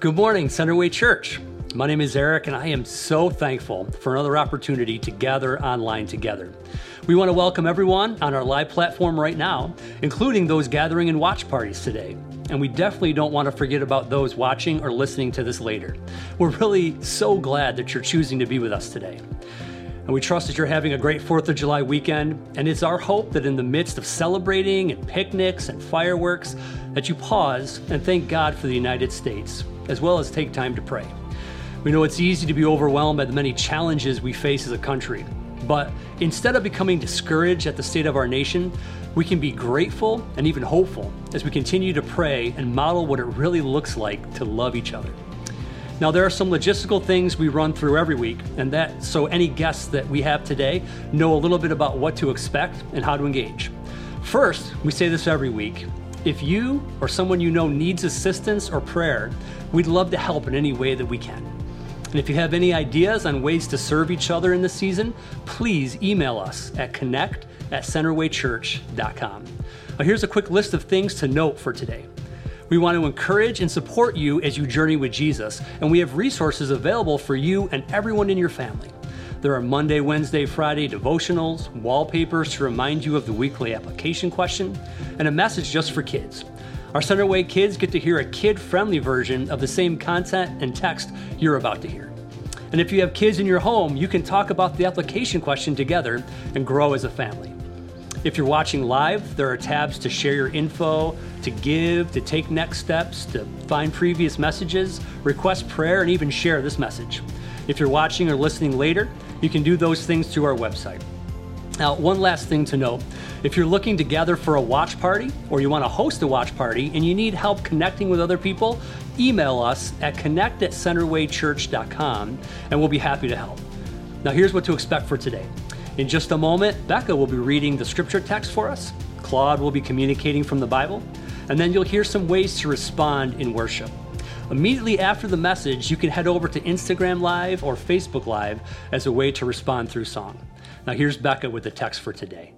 Good morning, Centerway Church. My name is Eric, and I am so thankful for another opportunity to gather online together. We want to welcome everyone on our live platform right now, including those gathering in watch parties today. And we definitely don't want to forget about those watching or listening to this later. We're really so glad that you're choosing to be with us today. And we trust that you're having a great 4th of July weekend. And it's our hope that in the midst of celebrating and picnics and fireworks, that you pause and thank God for the United States, as well as take time to pray. We know it's easy to be overwhelmed by the many challenges we face as a country. But instead of becoming discouraged at the state of our nation, we can be grateful and even hopeful as we continue to pray and model what it really looks like to love each other. Now, there are some logistical things we run through every week, and that so any guests that we have today know a little bit about what to expect and how to engage. First, we say this every week if you or someone you know needs assistance or prayer, we'd love to help in any way that we can. And if you have any ideas on ways to serve each other in this season, please email us at connect at centerwaychurch.com. Now, here's a quick list of things to note for today. We want to encourage and support you as you journey with Jesus, and we have resources available for you and everyone in your family. There are Monday, Wednesday, Friday devotionals, wallpapers to remind you of the weekly application question, and a message just for kids. Our Centerway kids get to hear a kid friendly version of the same content and text you're about to hear. And if you have kids in your home, you can talk about the application question together and grow as a family. If you're watching live, there are tabs to share your info, to give, to take next steps, to find previous messages, request prayer, and even share this message. If you're watching or listening later, you can do those things through our website. Now, one last thing to note if you're looking to gather for a watch party or you want to host a watch party and you need help connecting with other people, email us at connect at centerwaychurch.com and we'll be happy to help. Now, here's what to expect for today. In just a moment, Becca will be reading the scripture text for us, Claude will be communicating from the Bible, and then you'll hear some ways to respond in worship. Immediately after the message, you can head over to Instagram Live or Facebook Live as a way to respond through song. Now, here's Becca with the text for today.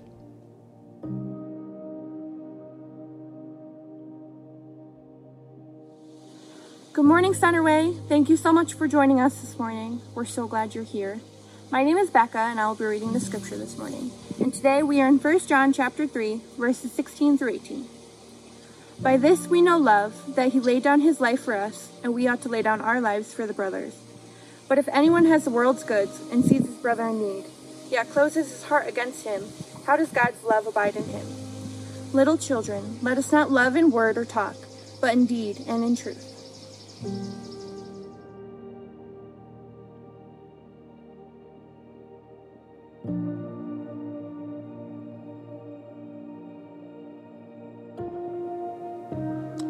Good morning, Centerway. Thank you so much for joining us this morning. We're so glad you're here. My name is Becca and I will be reading the scripture this morning. And today we are in 1 John chapter 3, verses 16 through 18. By this we know love, that he laid down his life for us, and we ought to lay down our lives for the brothers. But if anyone has the world's goods and sees his brother in need, yet closes his heart against him, how does God's love abide in him? Little children, let us not love in word or talk, but in deed and in truth.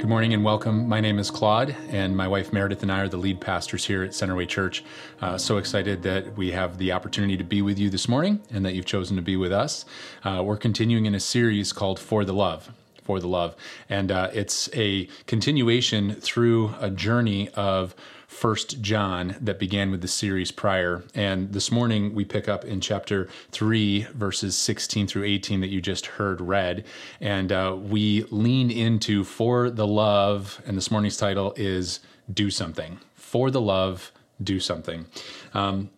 Good morning and welcome. My name is Claude, and my wife Meredith and I are the lead pastors here at Centerway Church. Uh, so excited that we have the opportunity to be with you this morning and that you've chosen to be with us. Uh, we're continuing in a series called For the Love. For the Love. And uh, it's a continuation through a journey of First John that began with the series prior. And this morning we pick up in chapter 3, verses 16 through 18 that you just heard read. And uh, we lean into For the Love, and this morning's title is Do Something. For the Love, Do Something. Um,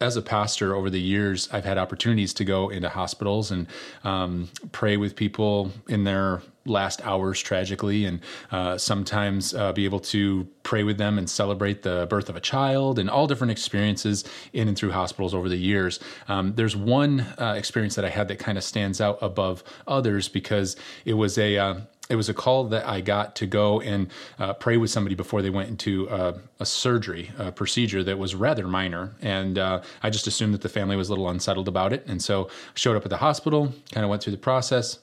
as a pastor over the years, I've had opportunities to go into hospitals and um, pray with people in their last hours tragically, and uh, sometimes uh, be able to pray with them and celebrate the birth of a child and all different experiences in and through hospitals over the years. Um, there's one uh, experience that I had that kind of stands out above others because it was a uh, it was a call that I got to go and uh, pray with somebody before they went into uh, a surgery, a procedure that was rather minor. And uh, I just assumed that the family was a little unsettled about it. And so showed up at the hospital, kind of went through the process.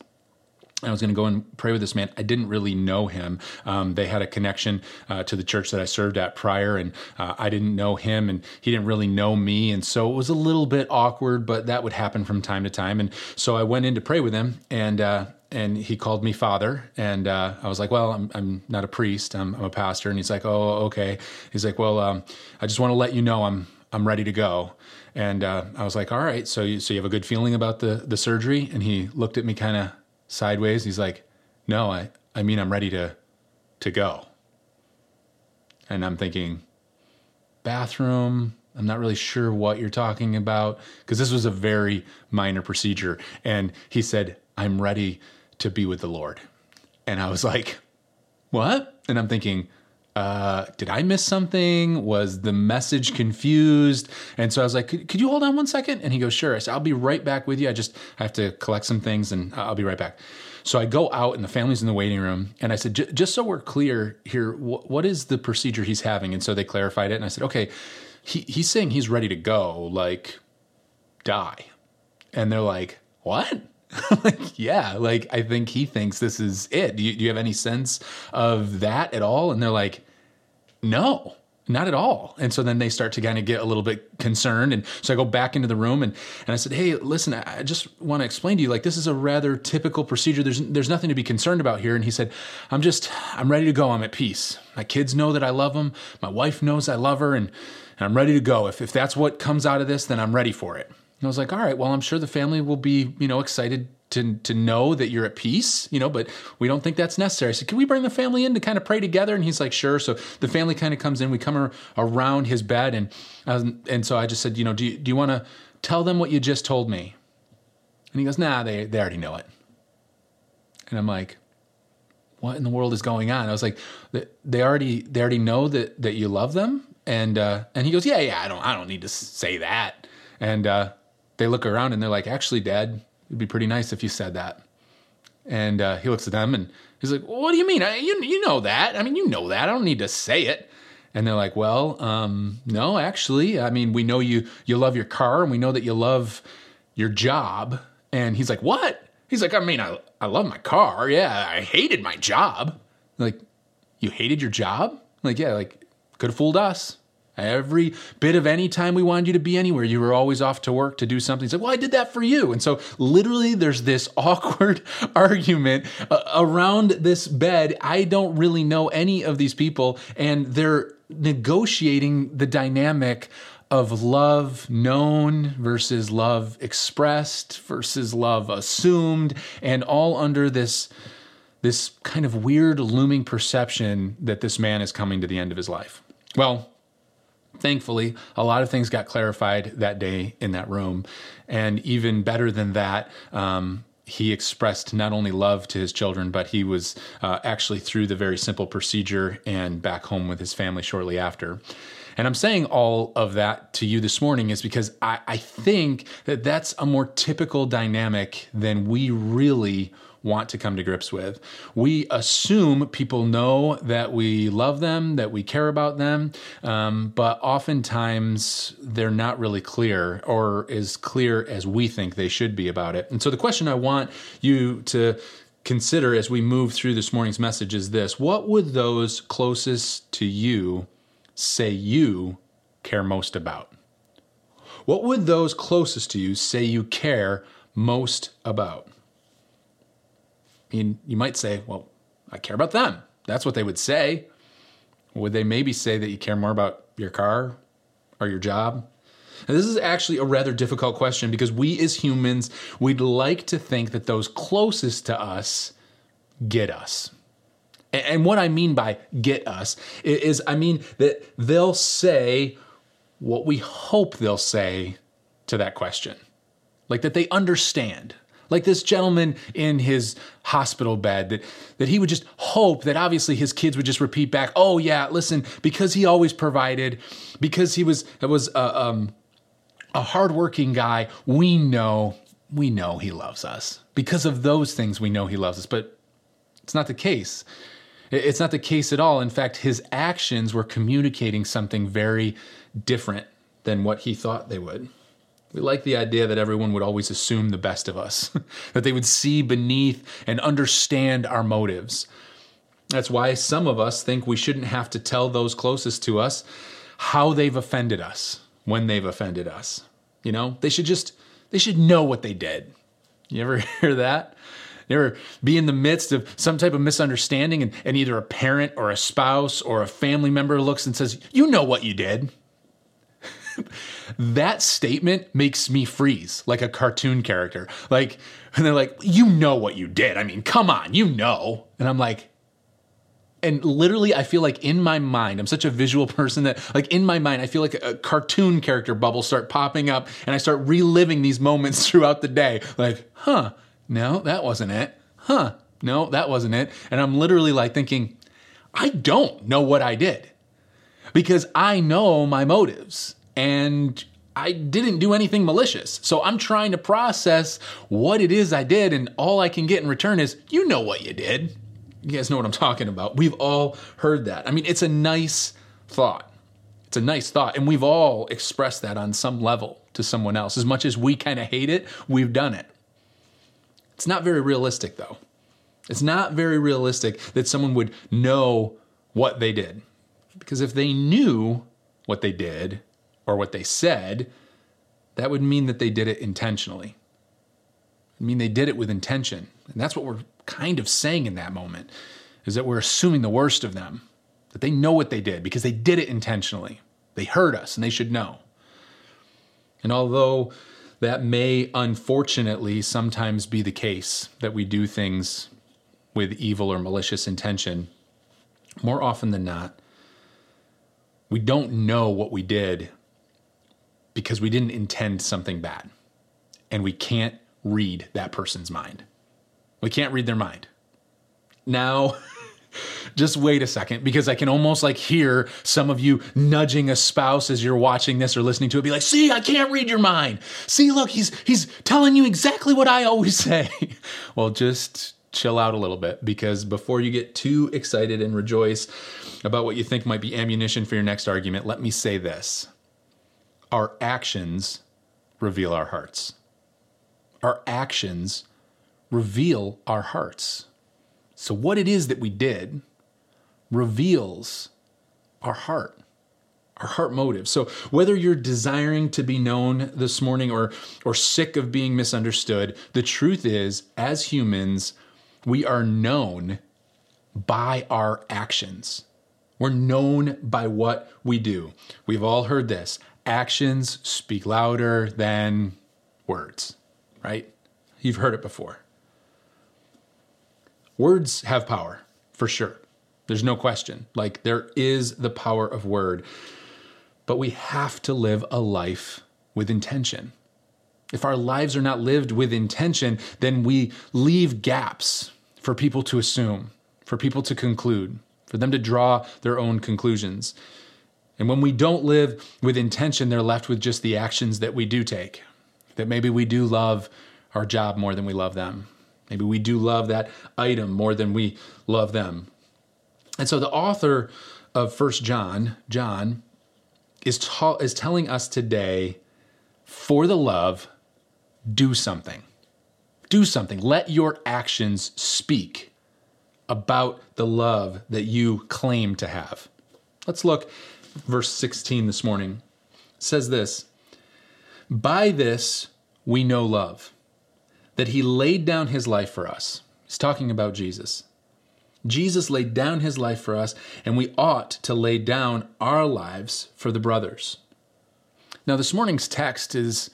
I was going to go and pray with this man. I didn't really know him. Um, they had a connection uh, to the church that I served at prior, and uh, I didn't know him, and he didn't really know me. And so it was a little bit awkward, but that would happen from time to time. And so I went in to pray with him, and uh, and he called me father and uh, i was like well i'm, I'm not a priest. I'm, I'm, a pastor. And he's like oh okay. He's like well um, i just want to let you know i'm i'm ready to go. And uh, i was like all right. So you, so you have a good feeling about the the surgery? And he looked at me kind of sideways. He's like no i i mean i'm ready to to go. And I'm thinking, bathroom, I'm not really sure what you're talking about. Because this was a very minor procedure. And he said, I'm ready to be with the Lord. And I was like, what? And I'm thinking, uh, did I miss something? Was the message confused? And so I was like, could, could, you hold on one second? And he goes, sure. I said, I'll be right back with you. I just have to collect some things and I'll be right back. So I go out and the family's in the waiting room. And I said, just so we're clear here, wh- what is the procedure he's having? And so they clarified it. And I said, okay, he, he's saying he's ready to go, like die. And they're like, what? like, yeah, like I think he thinks this is it. Do you, do you have any sense of that at all? And they're like, no, not at all. And so then they start to kind of get a little bit concerned. And so I go back into the room and, and I said, Hey, listen, I just want to explain to you, like, this is a rather typical procedure. There's, there's nothing to be concerned about here. And he said, I'm just, I'm ready to go. I'm at peace. My kids know that I love them. My wife knows I love her and, and I'm ready to go. If, if that's what comes out of this, then I'm ready for it. And I was like, all right, well, I'm sure the family will be, you know, excited to to know that you're at peace, you know, but we don't think that's necessary. So can we bring the family in to kind of pray together? And he's like, sure. So the family kind of comes in. We come around his bed, and um, and so I just said, you know, do you, do you want to tell them what you just told me? And he goes, nah, they they already know it. And I'm like, what in the world is going on? I was like, they already they already know that that you love them, and uh, and he goes, yeah, yeah, I don't I don't need to say that, and. Uh, they look around and they're like, actually, dad, it'd be pretty nice if you said that. And uh, he looks at them and he's like, well, what do you mean? I, you, you know that. I mean, you know that. I don't need to say it. And they're like, well, um, no, actually, I mean, we know you, you love your car and we know that you love your job. And he's like, what? He's like, I mean, I, I love my car. Yeah, I hated my job. Like, you hated your job? Like, yeah, like, could have fooled us. Every bit of any time we wanted you to be anywhere, you were always off to work to do something. So, well, I did that for you. And so, literally, there's this awkward argument uh, around this bed. I don't really know any of these people, and they're negotiating the dynamic of love known versus love expressed versus love assumed, and all under this this kind of weird looming perception that this man is coming to the end of his life. Well, thankfully, a lot of things got clarified that day in that room. And even better than that, um, he expressed not only love to his children, but he was uh, actually through the very simple procedure and back home with his family shortly after. And I'm saying all of that to you this morning is because I, I think that that's a more typical dynamic than we really want to come to grips with. We assume people know that we love them, that we care about them, um, but oftentimes they're not really clear or as clear as we think they should be about it. And so the question I want you to consider as we move through this morning's message is this What would those closest to you say you care most about? What would those closest to you say you care most about? You might say, well, I care about them. That's what they would say. Would they maybe say that you care more about your car or your job? This is actually a rather difficult question because we as humans, we'd like to think that those closest to us get us. And what I mean by get us is I mean that they'll say what we hope they'll say to that question. Like that they understand like this gentleman in his hospital bed that that he would just hope that obviously his kids would just repeat back oh yeah listen because he always provided because he was was a, um, a hardworking guy we know we know he loves us. Because of those things we know he loves us. But it's not the case. It's not the case at all. In fact his actions were communicating something very different than what he thought they would we like the idea that everyone would always assume the best of us, that they would see beneath and understand our motives. That's why some of us think we shouldn't have to tell those closest to us how they've offended us when they've offended us. You know, they should just they should know what they did. You ever hear that? You ever be in the midst of some type of misunderstanding and, and either a parent or a spouse or a family member looks and says, You know what you did that statement makes me freeze like a cartoon character. Like, and they're like, you know what you did. I mean, come on, you know. And I'm like, and literally I feel like in my mind, I'm such a visual person that like in my mind, I feel like a cartoon character bubbles start popping up and I start reliving these moments throughout the day. Like, huh, no, that wasn't it. Huh, no, that wasn't it. And I'm literally like thinking, I don't know what I did because I know my motives and I didn't do anything malicious. So I'm trying to process what it is I did, and all I can get in return is, you know what you did. You guys know what I'm talking about. We've all heard that. I mean, it's a nice thought. It's a nice thought. And we've all expressed that on some level to someone else. As much as we kind of hate it, we've done it. It's not very realistic, though. It's not very realistic that someone would know what they did. Because if they knew what they did or what they said, that would mean that they did it intentionally. I mean, they did it with intention. And that's what we're kind of saying in that moment, is that we're assuming the worst of them, that they know what they did because they did it intentionally. They heard us and they should know. And although that may unfortunately sometimes be the case that we do things with evil or malicious intention, more often than not, we don't know what we did because we didn't intend something bad. And we can't read that person's mind. We can't read their mind. Now, just wait a second because I can almost like hear some of you nudging a spouse as you're watching this or listening to it be like, "See, I can't read your mind. See, look, he's he's telling you exactly what I always say." well, just chill out a little bit because before you get too excited and rejoice about what you think might be ammunition for your next argument, let me say this. Our actions reveal our hearts. Our actions reveal our hearts. So, what it is that we did reveals our heart, our heart motive. So, whether you're desiring to be known this morning or, or sick of being misunderstood, the truth is, as humans, we are known by our actions. We're known by what we do. We've all heard this actions speak louder than words, right? You've heard it before. Words have power, for sure. There's no question. Like, there is the power of word. But we have to live a life with intention. If our lives are not lived with intention, then we leave gaps for people to assume, for people to conclude, for them to draw their own conclusions. And when we don't live with intention, they're left with just the actions that we do take. That maybe we do love our job more than we love them. Maybe we do love that item more than we love them. And so the author of First John, John, is, ta- is telling us today for the love, do something do something. Let your actions speak about the love that you claim to have. Let's look verse 16 this morning. Says this, "By this we know love, that he laid down his life for us." He's talking about Jesus. Jesus laid down his life for us, and we ought to lay down our lives for the brothers. Now, this morning's text is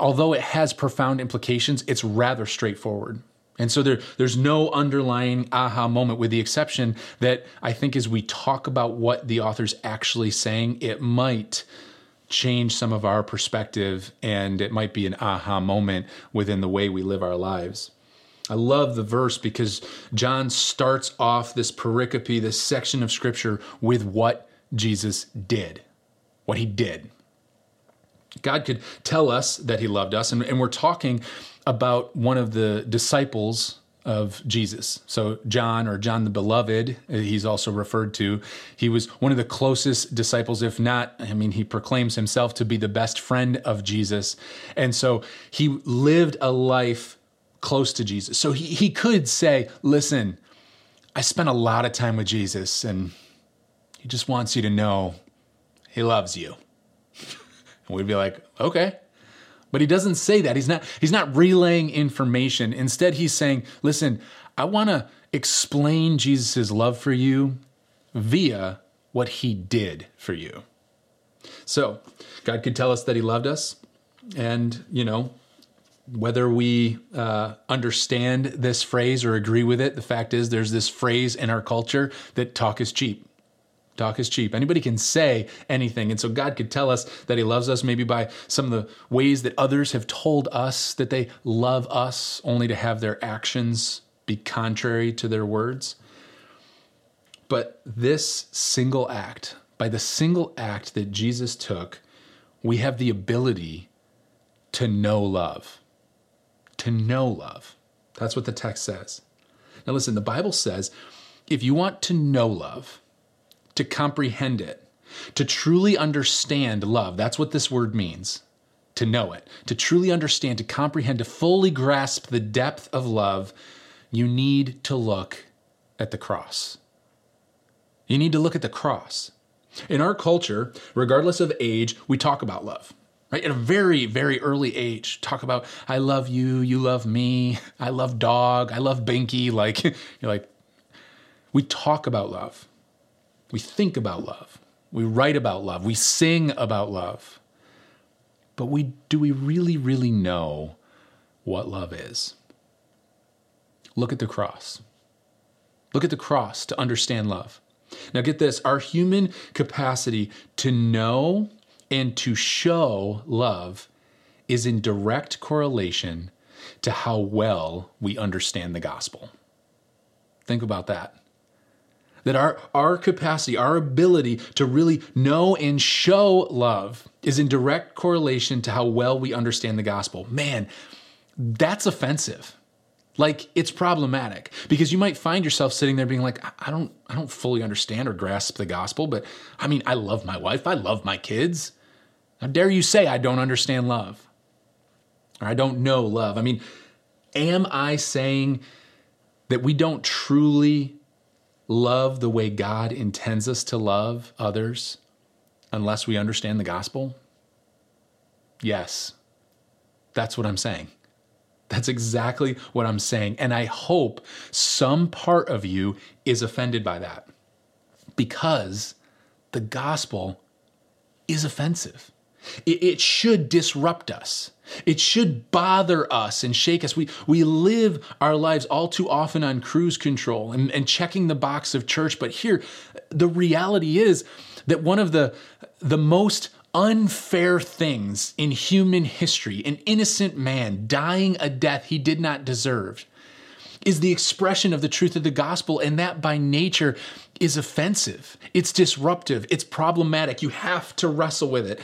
although it has profound implications, it's rather straightforward. And so there, there's no underlying aha moment, with the exception that I think as we talk about what the author's actually saying, it might change some of our perspective and it might be an aha moment within the way we live our lives. I love the verse because John starts off this pericope, this section of scripture, with what Jesus did, what he did. God could tell us that he loved us, and, and we're talking about one of the disciples of Jesus. So, John or John the Beloved, uh, he's also referred to. He was one of the closest disciples, if not, I mean, he proclaims himself to be the best friend of Jesus. And so he lived a life close to Jesus. So he, he could say, Listen, I spent a lot of time with Jesus, and he just wants you to know he loves you. And we'd be like, okay. But he doesn't say that. He's not he's not relaying information. Instead, he's saying, listen, I want to explain Jesus' love for you via what he did for you. So, God could tell us that he loved us, and, you know, whether we uh, understand this phrase or agree with it, the fact is there's this phrase in our culture that talk is cheap. Talk is cheap. Anybody can say anything. And so God could tell us that He loves us maybe by some of the ways that others have told us that they love us, only to have their actions be contrary to their words. But this single act, by the single act that Jesus took, we have the ability to know love to know love. That's what the text says. Now, listen, the Bible says if you want to know love, to comprehend it, to truly understand love, that's what this word means to know it, to truly understand, to comprehend, to fully grasp the depth of love, you need to look at the cross. You need to look at the cross. In our culture, regardless of age, we talk about love right? At a very, very early age, talk about, I love you, you love me, I love dog, I love Binky. Like, you're like, we talk about love. We think about love. We write about love. We sing about love. But we do we really, really know what love is? Look at the cross. Look at the cross to understand love. Now, get this our human capacity to know and to show love is in direct correlation to how well we understand the gospel. Think about that. That our, our capacity, our ability to really know and show love is in direct correlation to how well we understand the gospel. Man, that's offensive. Like it's problematic because you might find yourself sitting there being like, I don't, I don't fully understand or grasp the gospel, but I mean, I love my wife, I love my kids. How dare you say I don't understand love? Or I don't know love? I mean, am I saying that we don't truly love the way God intends us to love others unless we understand the gospel? Yes. That's what I'm saying. That's exactly what I'm saying. And I hope some part of you is offended by that because the gospel is offensive. It, should disrupt us. It should bother us and shake us. We, we live our lives all too often on cruise control and, and checking the box of church. But here, the reality is that one of the, the most unfair things in human history, an innocent man dying a death he did not deserve, is the expression of the truth of the gospel, and that by nature is offensive. It's disruptive. It's problematic. You have to wrestle with it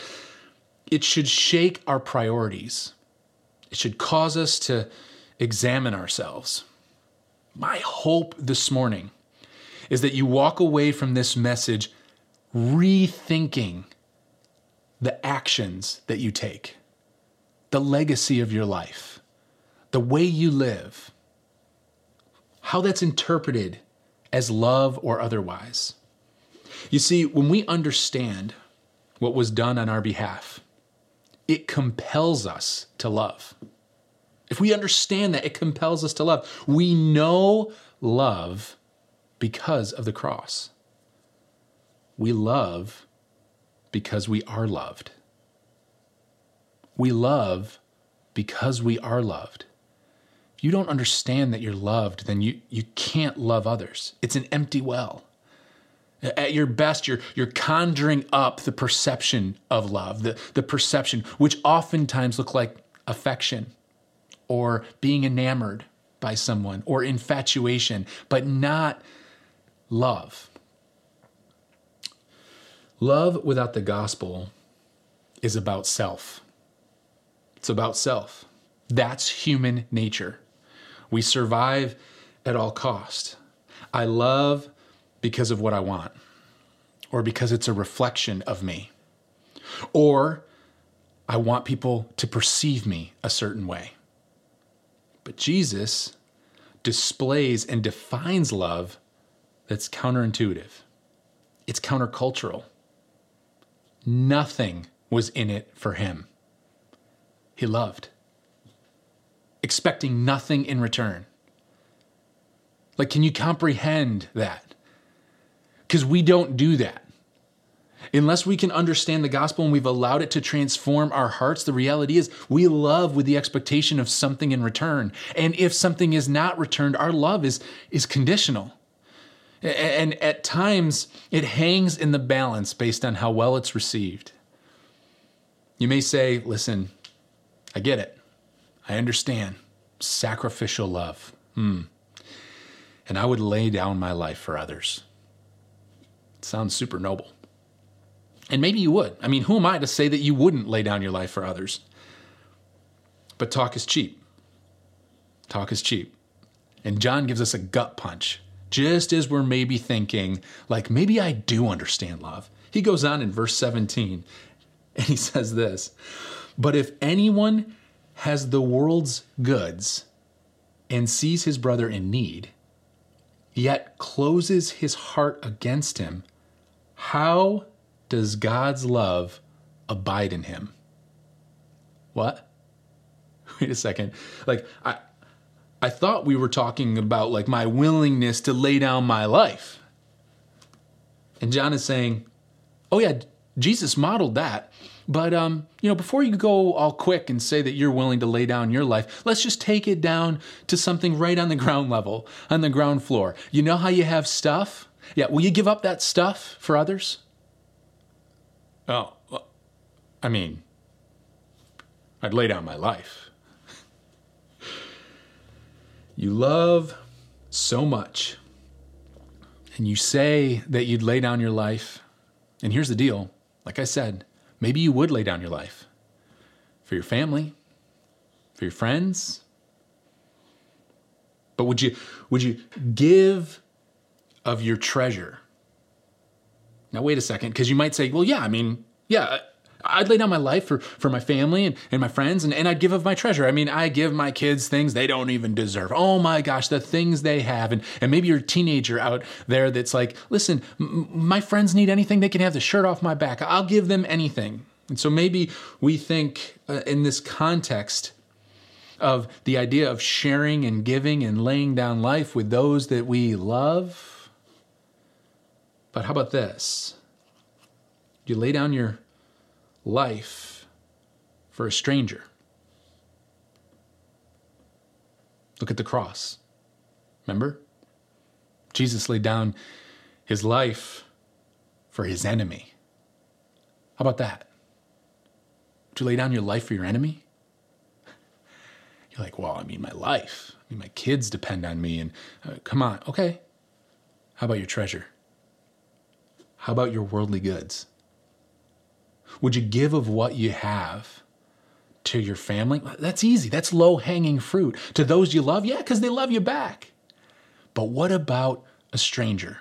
it should shake our priorities. It should cause us to examine ourselves. My hope this morning is that you walk away from this message rethinking the actions that you take, the legacy of your life, the way you live, how that's interpreted as love or otherwise. You see, when we understand what was done on our behalf, it compels us to love. If we understand that, it compels us to love. We know love because of the cross. We love because we are loved. We love because we are loved. If you don't understand that you're loved, then you, you can't love others. It's an empty well. At your best, you're, you're conjuring up the perception of love, the, the perception, which oftentimes look like affection or being enamored by someone or infatuation, but not love. Love without the gospel is about self. It's about self. That's human nature. We survive at all cost. I love because of what I want, or because it's a reflection of me, or I want people to perceive me a certain way. But Jesus displays and defines love that's counterintuitive, it's countercultural. Nothing was in it for him. He loved, expecting nothing in return. Like, can you comprehend that? Because we don't do that. Unless we can understand the gospel and we've allowed it to transform our hearts, the reality is we love with the expectation of something in return. And if something is not returned, our love is, is conditional. And at times, it hangs in the balance based on how well it's received. You may say, listen, I get it. I understand. Sacrificial love. Hmm. And I would lay down my life for others. Sounds super noble. And maybe you would. I mean, who am I to say that you wouldn't lay down your life for others? But talk is cheap. Talk is cheap. And John gives us a gut punch, just as we're maybe thinking, like, maybe I do understand love. He goes on in verse 17 and he says this But if anyone has the world's goods and sees his brother in need, yet closes his heart against him, how does God's love abide in him? What? Wait a second. Like I I thought we were talking about like my willingness to lay down my life. And John is saying, "Oh yeah, Jesus modeled that. But um, you know, before you go all quick and say that you're willing to lay down your life, let's just take it down to something right on the ground level, on the ground floor. You know how you have stuff? Yeah, will you give up that stuff for others? Oh, well, I mean, I'd lay down my life. you love so much, and you say that you'd lay down your life. And here's the deal like I said, maybe you would lay down your life for your family, for your friends. But would you would you give of your treasure now, wait a second, because you might say, well, yeah, I mean, yeah, I'd lay down my life for, for my family and, and my friends, and, and I'd give of my treasure. I mean, I give my kids things they don't even deserve. Oh my gosh, the things they have. And, and maybe you're a teenager out there that's like, listen, m- my friends need anything, they can have the shirt off my back. I'll give them anything. And so maybe we think uh, in this context of the idea of sharing and giving and laying down life with those that we love but how about this? You lay down your life for a stranger. Look at the cross. Remember? Jesus laid down his life for his enemy. How about that? You lay down your life for your enemy? You're like, well, I mean, my life. I mean, my kids depend on me. And uh, come on, okay. How about your treasure? How about your worldly goods? Would you give of what you have to your family? That's easy. That's low hanging fruit. To those you love, yeah, because they love you back. But what about a stranger?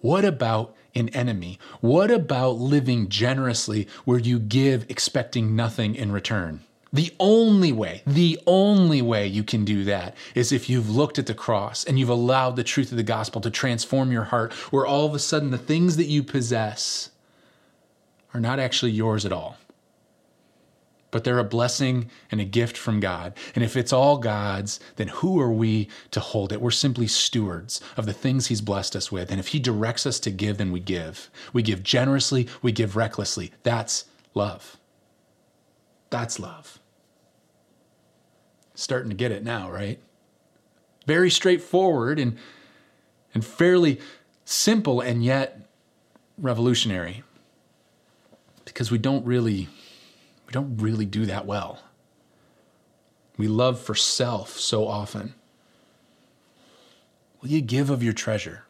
What about an enemy? What about living generously where you give expecting nothing in return? The only way, the only way you can do that is if you've looked at the cross and you've allowed the truth of the gospel to transform your heart, where all of a sudden the things that you possess are not actually yours at all, but they're a blessing and a gift from God. And if it's all God's, then who are we to hold it? We're simply stewards of the things He's blessed us with. And if He directs us to give, then we give. We give generously, we give recklessly. That's love. That's love starting to get it now, right? Very straightforward and, and fairly simple and yet revolutionary because we don't really we don't really do that well. We love for self so often. Will you give of your treasure?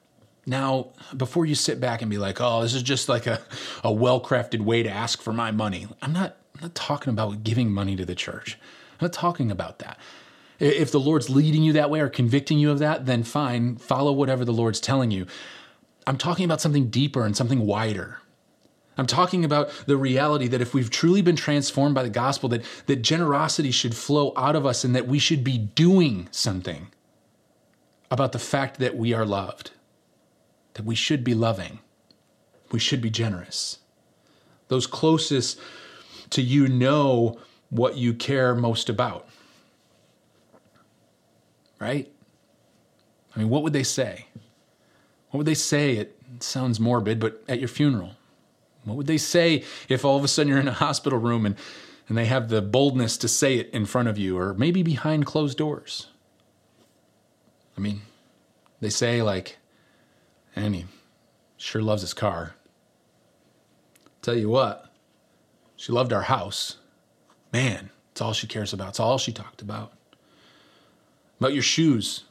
Now, before you sit back and be like, oh, this is just like a, a well crafted way to ask for my money, I'm not, I'm not talking about giving money to the church. I'm not talking about that. If the Lord's leading you that way or convicting you of that, then fine, follow whatever the Lord's telling you. I'm talking about something deeper and something wider. I'm talking about the reality that if we've truly been transformed by the gospel, that, that generosity should flow out of us and that we should be doing something about the fact that we are loved, that we should be loving, we should be generous. Those closest to you know what you care most about. Right? I mean, what would they say? What would they say? It sounds morbid, but at your funeral, What would they say if all of a sudden you're in a hospital room and, and they have the boldness to say it in front of you or maybe behind closed doors? I mean, they say, like, Annie sure loves his car. Tell you what, she loved our house. Man, it's all she cares about. It's all she talked about. About your shoes.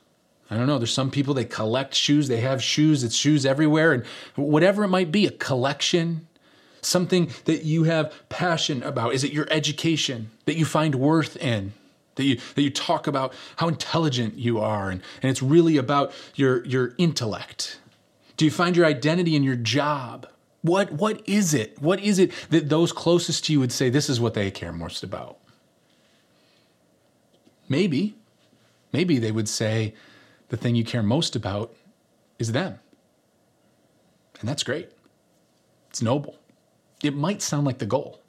I don't know. There's some people they collect shoes. They have shoes. It's shoes everywhere, and whatever it might be, a collection, something that you have passion about. Is it your education that you find worth in? That you that you talk about how intelligent you are, and, and it's really about your your intellect. Do you find your identity in your job? What what is it? What is it that those closest to you would say this is what they care most about? Maybe, maybe they would say the thing you care most about is them. And that's great. It's noble. It might sound like the goal,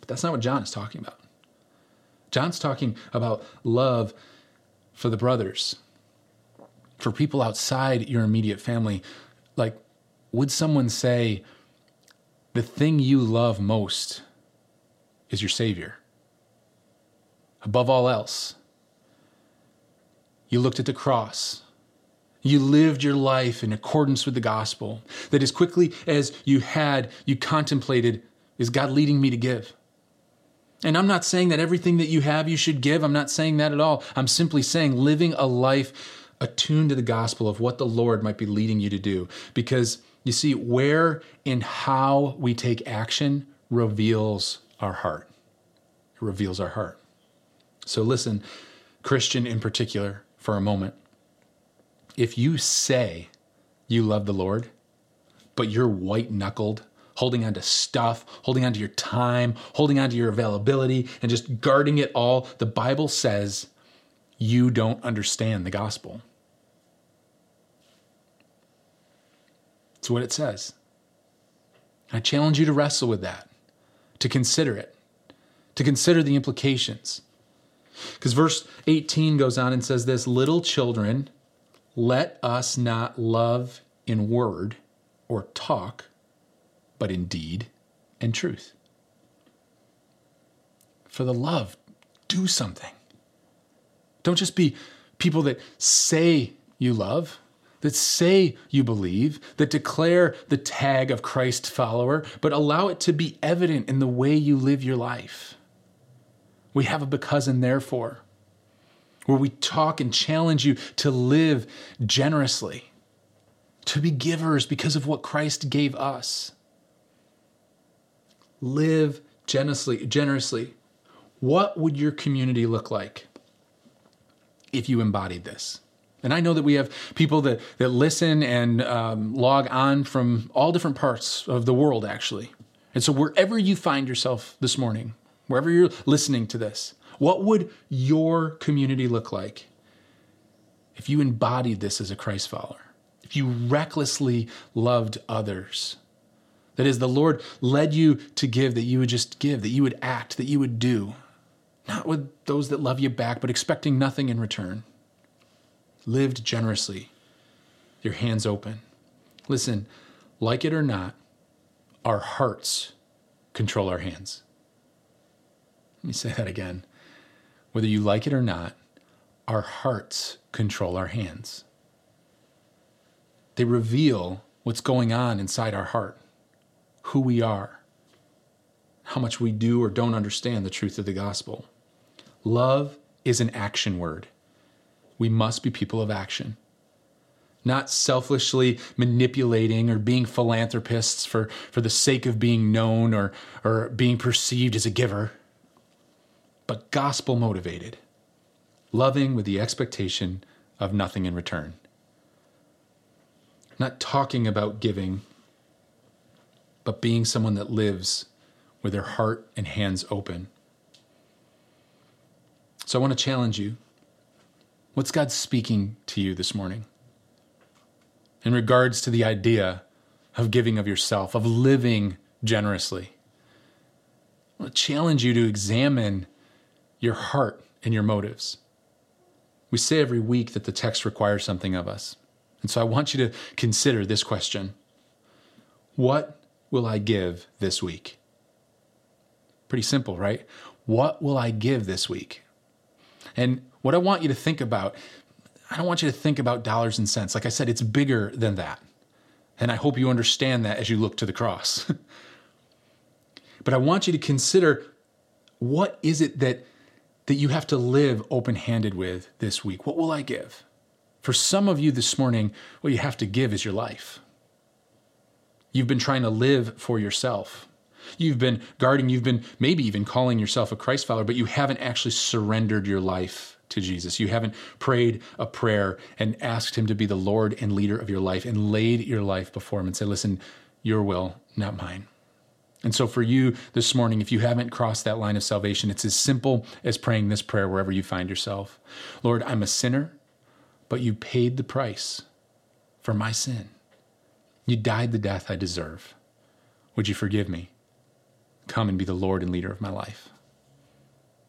but that's not what John is talking about. John's talking about love for the brothers, for people outside your immediate family. Like, would someone say, the thing you love most is your Savior? Above all else, you looked at the cross. You lived your life in accordance with the gospel. That as quickly as you had, you contemplated, is God leading me to give? And I'm not saying that everything that you have you should give. I'm not saying that at all. I'm simply saying living a life attuned to the gospel of what the Lord might be leading you to do. Because you see, where and how we take action reveals our heart. It reveals our heart. So listen, Christian in particular, for a moment. If you say you love the Lord, but you're white knuckled, holding on to stuff, holding on to your time, holding on to your availability, and just guarding it all, the Bible says you don't understand the gospel. It's what it says. I challenge you to wrestle with that, to consider it, to consider the implications. Because verse 18 goes on and says this Little children, let us not love in word or talk, but in deed and truth. For the love, do something. Don't just be people that say you love, that say you believe, that declare the tag of Christ follower, but allow it to be evident in the way you live your life. We have a because and therefore, where we talk and challenge you to live generously, to be givers because of what Christ gave us. Live generously, generously. What would your community look like if you embodied this? And I know that we have people that, that listen and um, log on from all different parts of the world, actually. And so, wherever you find yourself this morning, wherever you're listening to this, what would your community look like if you embodied this as a Christ follower? If you recklessly loved others? That is, the Lord led you to give, that you would just give, that you would act, that you would do, not with those that love you back, but expecting nothing in return. Lived generously, your hands open. Listen, like it or not, our hearts control our hands. Let me say that again. Whether you like it or not, our hearts control our hands. They reveal what's going on inside our heart, who we are, how much we do or don't understand the truth of the gospel. Love is an action word. We must be people of action not selfishly manipulating or being philanthropists for, for the sake of being known or, or being perceived as a giver but gospel motivated, loving with the expectation of nothing in return. Not talking about giving, but being someone that lives with their heart and hands open. So I want to challenge you. What's God speaking to you this morning? In regards to the idea of giving of yourself, of living generously. I want to challenge you to examine your heart and your motives. We say every week that the text requires something of us. And so I want you to consider this question What will I give this week? Pretty simple, right? What will I give this week? And what I want you to think about, I don't want you to think about dollars and cents. Like I said, it's bigger than that. And I hope you understand that as you look to the cross. but I want you to consider what is it that that you have to live open-handed with this week? What will I give? For some of you this morning, what you have to give is your life. You've been trying to live for yourself. You've been guarding, you've been maybe even calling yourself a Christ follower, but you haven't actually surrendered your life to Jesus. You haven't prayed a prayer and asked Him to be the Lord and leader of your life and laid your life before Him and said, Listen, your will, not mine. And so, for you this morning, if you haven't crossed that line of salvation, it's as simple as praying this prayer wherever you find yourself Lord, I'm a sinner, but you paid the price for my sin. You died the death I deserve. Would you forgive me? Come and be the Lord and leader of my life.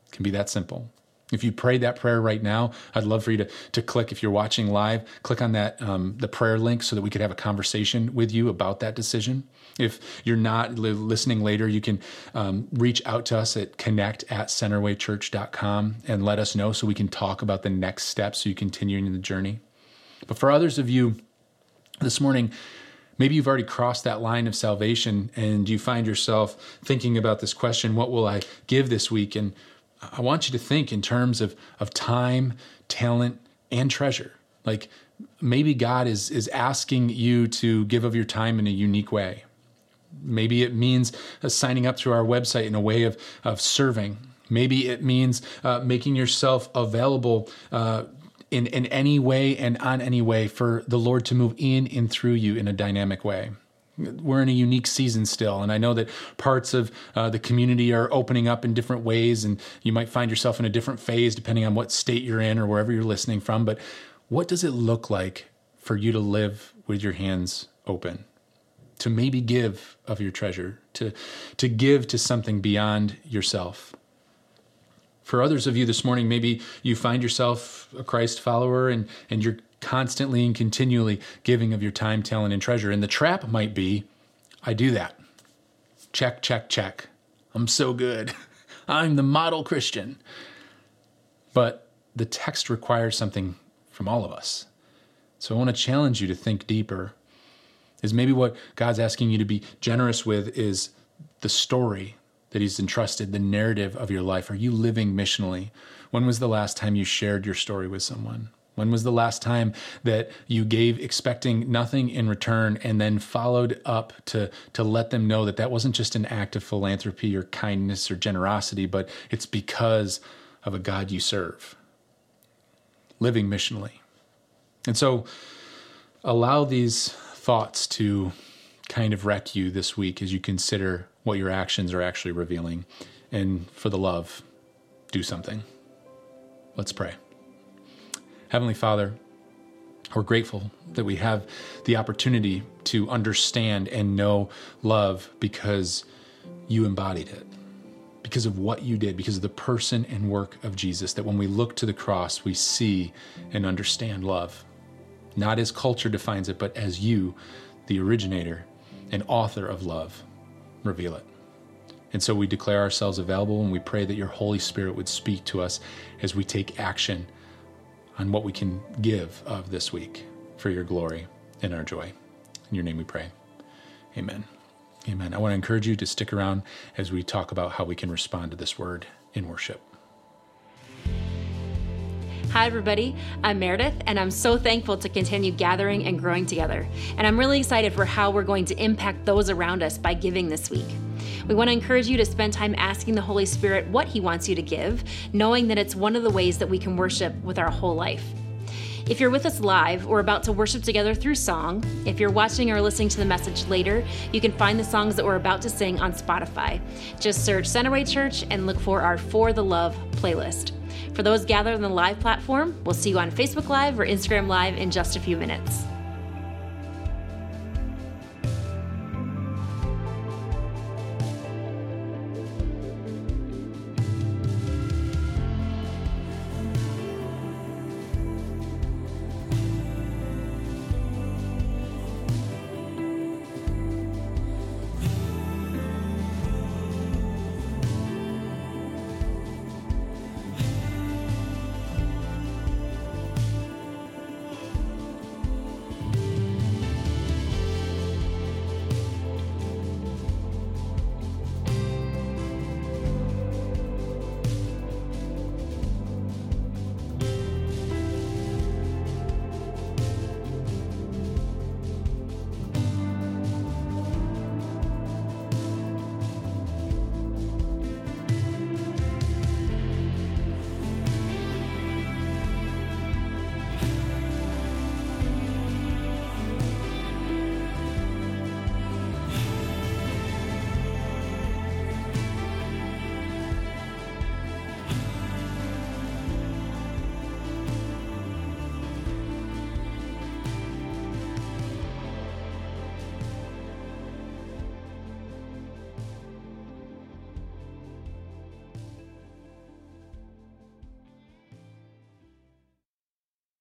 It can be that simple. If you prayed that prayer right now, I'd love for you to, to click, if you're watching live, click on that, um, the prayer link so that we could have a conversation with you about that decision. If you're not listening later, you can um, reach out to us at connect at centerwaychurch.com and let us know so we can talk about the next steps so you continue in the journey. But for others of you this morning, maybe you've already crossed that line of salvation and you find yourself thinking about this question what will I give this week? And I want you to think in terms of, of time, talent, and treasure. Like maybe God is, is asking you to give of your time in a unique way. Maybe it means uh, signing up through our website in a way of, of serving. Maybe it means uh, making yourself available uh, in, in any way and on any way for the Lord to move in and through you in a dynamic way we're in a unique season still. And i know that parts of uh, the community are opening up in different ways and you might find yourself in a different phase depending on what state you're in or wherever you're listening from. But what does it look like for you to live with your hands open? To maybe give of your treasure to to give to something beyond yourself. For others of you this morning maybe you find yourself a christ follower and and you're constantly and continually giving of your time, talent, and treasure. And the trap might be I do that. Check, check, check. I'm so good. I'm the model Christian. But the text requires something from all of us. So I want to challenge you to think deeper. Is maybe what God's asking you to be generous with is the story that He's entrusted, the narrative of your life. Are you living missionally? When was the last time you shared your story with someone? When was the last time that you gave expecting nothing in return and then followed up to, to let them know that that wasn't just an act of philanthropy or kindness or generosity, but it's because of a God you serve? Living missionally. And so allow these thoughts to kind of wreck you this week as you consider what your actions are actually revealing. And for the love, do something. Let's pray. Heavenly Father, we're grateful that we have the opportunity to understand and know love because you embodied it, because of what you did, because of the person and work of Jesus. That when we look to the cross, we see and understand love, not as culture defines it, but as you, the originator and author of love, reveal it. And so we declare ourselves available and we pray that your Holy Spirit would speak to us as we take action on what we can give of this week for your glory and our joy. In your name we pray. Amen. Amen. I want to encourage you to stick around as we talk about how we can respond to this word in worship. Hi, everybody. I'm Meredith, and I'm so thankful to continue gathering and growing together. And I'm really excited for how we're going to impact those around us by giving this week. We want to encourage you to spend time asking the Holy Spirit what He wants you to give, knowing that it's one of the ways that we can worship with our whole life. If you're with us live, we're about to worship together through song. If you're watching or listening to the message later, you can find the songs that we're about to sing on Spotify. Just search Centerway Church and look for our For the Love playlist. For those gathered on the live platform, we'll see you on Facebook Live or Instagram Live in just a few minutes.